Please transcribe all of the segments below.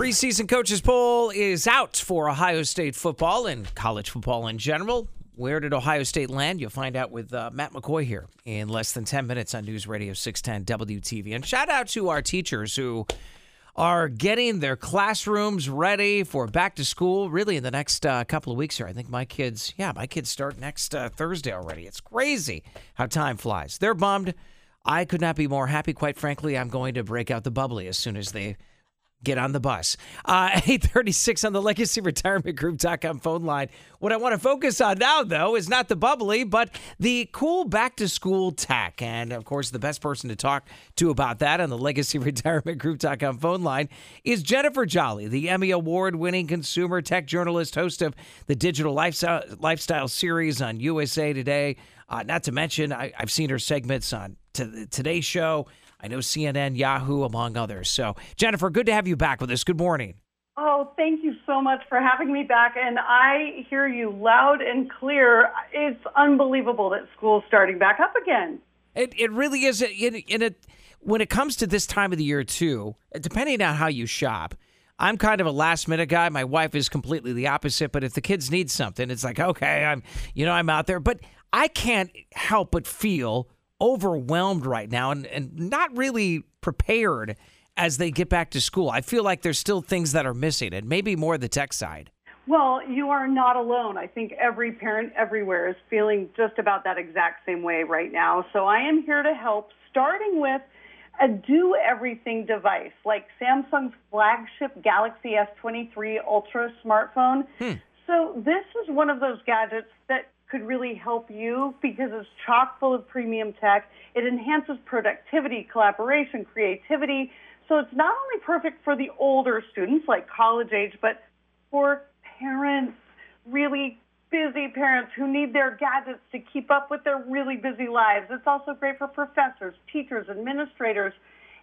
Preseason coaches poll is out for Ohio State football and college football in general. Where did Ohio State land? You'll find out with uh, Matt McCoy here in less than 10 minutes on News Radio 610 WTVN. And shout out to our teachers who are getting their classrooms ready for back to school really in the next uh, couple of weeks here. I think my kids, yeah, my kids start next uh, Thursday already. It's crazy how time flies. They're bummed. I could not be more happy. Quite frankly, I'm going to break out the bubbly as soon as they get on the bus. Uh, 836 on the Legacy Retirement Group.com phone line. What I want to focus on now, though, is not the bubbly, but the cool back to school tech. And of course, the best person to talk to about that on the Legacy Retirement Group.com phone line is Jennifer Jolly, the Emmy Award winning consumer tech journalist, host of the Digital Lifestyle, Lifestyle series on USA Today. Uh, not to mention, I, have seen her segments on t- Today Show. I know CNN, Yahoo, among others. So, Jennifer, good to have you back with us. Good morning. Oh, thank you so much for having me back. And I hear you loud and clear. It's unbelievable that school's starting back up again. It, it really is. In, in it, when it comes to this time of the year, too, depending on how you shop, I'm kind of a last minute guy. My wife is completely the opposite. But if the kids need something, it's like, okay, I'm, you know, I'm out there. But I can't help but feel overwhelmed right now and, and not really prepared as they get back to school. I feel like there's still things that are missing, and maybe more the tech side. Well, you are not alone. I think every parent everywhere is feeling just about that exact same way right now. So I am here to help, starting with a do everything device like Samsung's flagship Galaxy S23 Ultra smartphone. Hmm. So this is one of those gadgets that could really help you because it's chock full of premium tech. It enhances productivity, collaboration, creativity. So it's not only perfect for the older students, like college age, but for parents, really busy parents who need their gadgets to keep up with their really busy lives. It's also great for professors, teachers, administrators.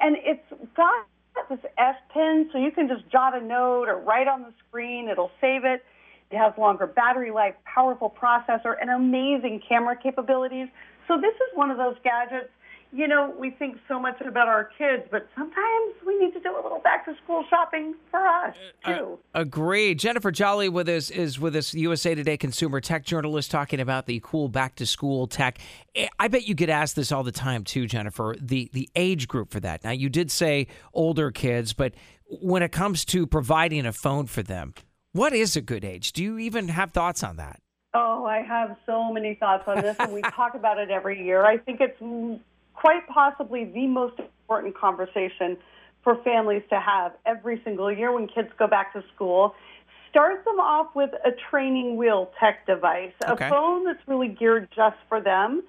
And it's got this S Pen, so you can just jot a note or write on the screen. It'll save it. It has longer battery life, powerful processor, and amazing camera capabilities. So this is one of those gadgets. You know, we think so much about our kids, but sometimes we need to do a little back to school shopping for us uh, too. Uh, agreed. Jennifer Jolly with us is with us, USA Today consumer tech journalist, talking about the cool back to school tech. Eh, I bet you get asked this all the time too, Jennifer. The the age group for that. Now you did say older kids, but when it comes to providing a phone for them, what is a good age? Do you even have thoughts on that? Oh, I have so many thoughts on this, and we talk about it every year. I think it's quite possibly the most important conversation for families to have every single year when kids go back to school. Start them off with a training wheel tech device, okay. a phone that's really geared just for them.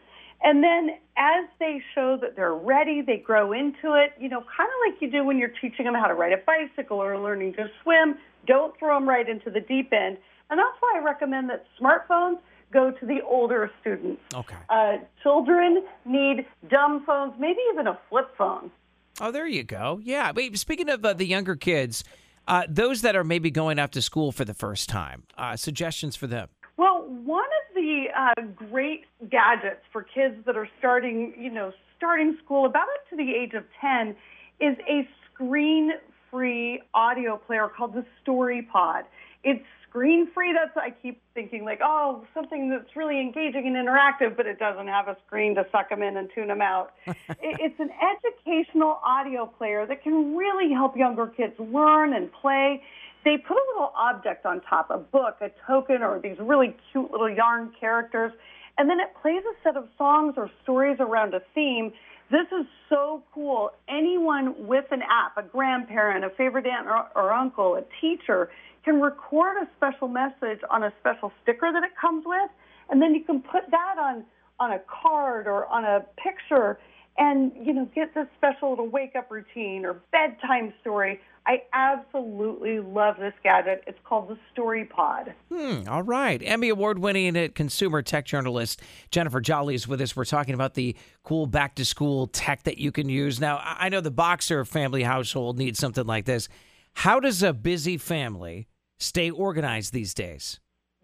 And then as they show that they're ready, they grow into it, you know, kind of like you do when you're teaching them how to ride a bicycle or learning to swim. Don't throw them right into the deep end. And that's why I recommend that smartphones go to the older students. Okay. Uh, children need dumb phones, maybe even a flip phone. Oh, there you go. Yeah. But speaking of uh, the younger kids, uh, those that are maybe going off to school for the first time, uh, suggestions for them. Well, one of the uh, great gadgets for kids that are starting, you know, starting school about up to the age of 10 is a screen free audio player called the StoryPod. It's screen free. That's I keep thinking like, oh, something that's really engaging and interactive, but it doesn't have a screen to suck them in and tune them out. it's an educational audio player that can really help younger kids learn and play. They put a little object on top, a book, a token, or these really cute little yarn characters, and then it plays a set of songs or stories around a theme this is so cool. Anyone with an app, a grandparent, a favorite aunt or, or, uncle, a teacher, can record a special message on a special sticker that it comes with, and then you can put that on on a card or on a picture, and you know get this special little wake up routine or bedtime story I absolutely love this gadget. It's called the Story Pod. Hmm, all right. Emmy Award winning consumer tech journalist Jennifer Jolly is with us. We're talking about the cool back to school tech that you can use. Now, I know the Boxer family household needs something like this. How does a busy family stay organized these days?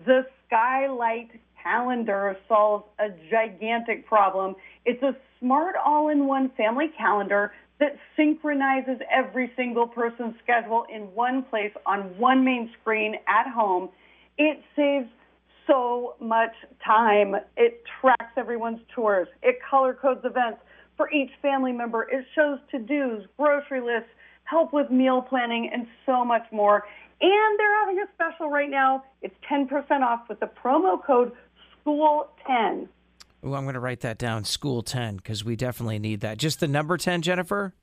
The Skylight calendar solves a gigantic problem. It's a smart all in one family calendar that synchronizes every single person's schedule in one place on one main screen at home. It saves so much time. It tracks everyone's tours. It color codes events for each family member. It shows to dos, grocery lists, help with meal planning, and so much more. And they're having a special right now. It's 10% off with the promo code SCHOOL10. Oh, I'm going to write that down, School 10, because we definitely need that. Just the number 10, Jennifer?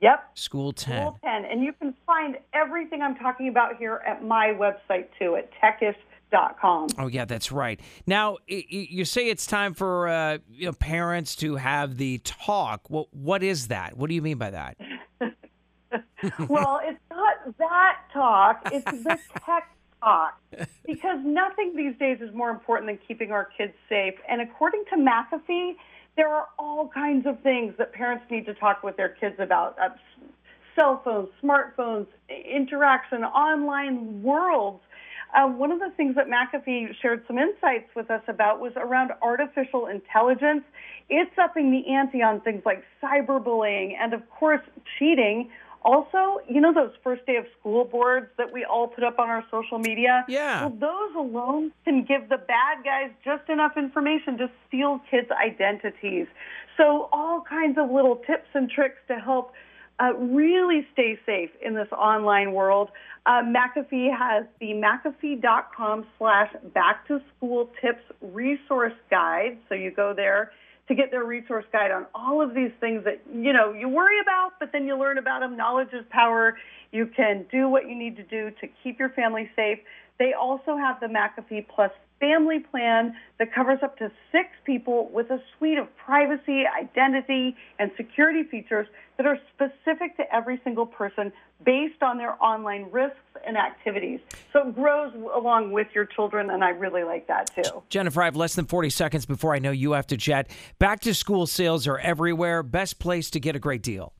Yep. School 10. School 10. And you can find everything I'm talking about here at my website, too, at techish.com. Oh, yeah, that's right. Now, you say it's time for uh, you know, parents to have the talk. What, what is that? What do you mean by that? well, it's not that talk, it's the tech talk. Because nothing these days is more important than keeping our kids safe. And according to McAfee, there are all kinds of things that parents need to talk with their kids about. Uh, cell phones, smartphones, interaction, online worlds. Uh, one of the things that McAfee shared some insights with us about was around artificial intelligence. It's upping the ante on things like cyberbullying and, of course, cheating also, you know those first day of school boards that we all put up on our social media? Yeah. Well, those alone can give the bad guys just enough information to steal kids' identities. So, all kinds of little tips and tricks to help uh, really stay safe in this online world. Uh, McAfee has the McAfee.com slash back to school tips resource guide. So you go there to get their resource guide on all of these things that you know you worry about, but then you learn about them. Knowledge is power. You can do what you need to do to keep your family safe. They also have the McAfee Plus family plan that covers up to six people with a suite of privacy, identity, and security features that are specific to every single person based on their online risks and activities. So it grows along with your children, and I really like that too. Jennifer, I have less than 40 seconds before I know you have to jet. Back to school sales are everywhere. Best place to get a great deal.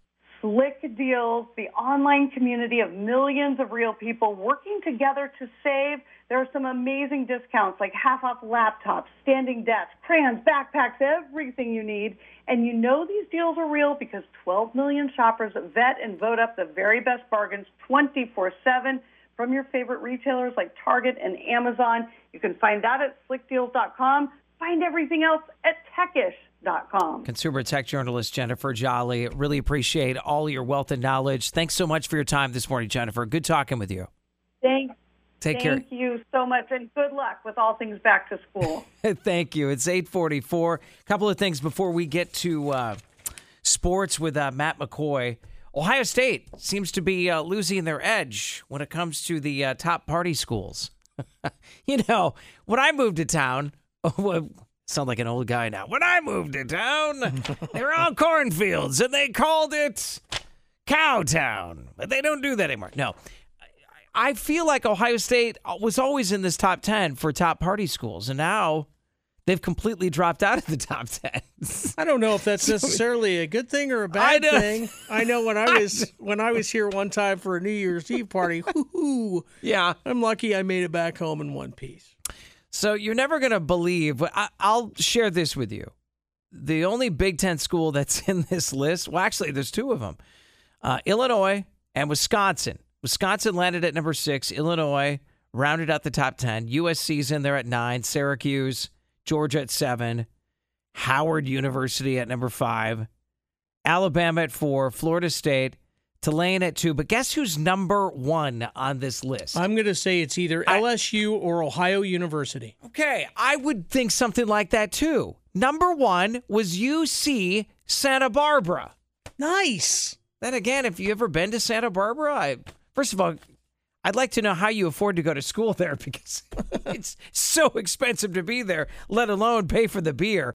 Slick Deals, the online community of millions of real people working together to save. There are some amazing discounts like half off laptops, standing desks, crayons, backpacks, everything you need. And you know these deals are real because 12 million shoppers vet and vote up the very best bargains 24 7 from your favorite retailers like Target and Amazon. You can find that at slickdeals.com. Find everything else at techish. Consumer tech journalist Jennifer Jolly. Really appreciate all your wealth and knowledge. Thanks so much for your time this morning, Jennifer. Good talking with you. Thanks. Take Thank care. Thank you so much, and good luck with all things back to school. Thank you. It's 844. A couple of things before we get to uh, sports with uh, Matt McCoy. Ohio State seems to be uh, losing their edge when it comes to the uh, top party schools. you know, when I moved to town, Sound like an old guy now. When I moved to town, they were all cornfields and they called it Cowtown. But they don't do that anymore. No. I feel like Ohio State was always in this top 10 for top party schools. And now they've completely dropped out of the top 10. I don't know if that's necessarily a good thing or a bad I thing. I know when I was when I was here one time for a New Year's Eve party, yeah. I'm lucky I made it back home in one piece. So you're never going to believe. I, will share this with you. The only Big Ten school that's in this list, well, actually, there's two of them uh, Illinois and Wisconsin. Wisconsin landed at number six. Illinois rounded out the top 10. USC's in there at nine. Syracuse, Georgia at seven. Howard University at number five. Alabama at four. Florida State. Tulane at two. But guess who's number one on this list? I'm going to say it's either LSU or Ohio University. Okay, I would think something like that too. Number one was UC Santa Barbara. Nice. Then again, if you ever been to Santa Barbara, I first of all, I'd like to know how you afford to go to school there because it's so expensive to be there, let alone pay for the beer.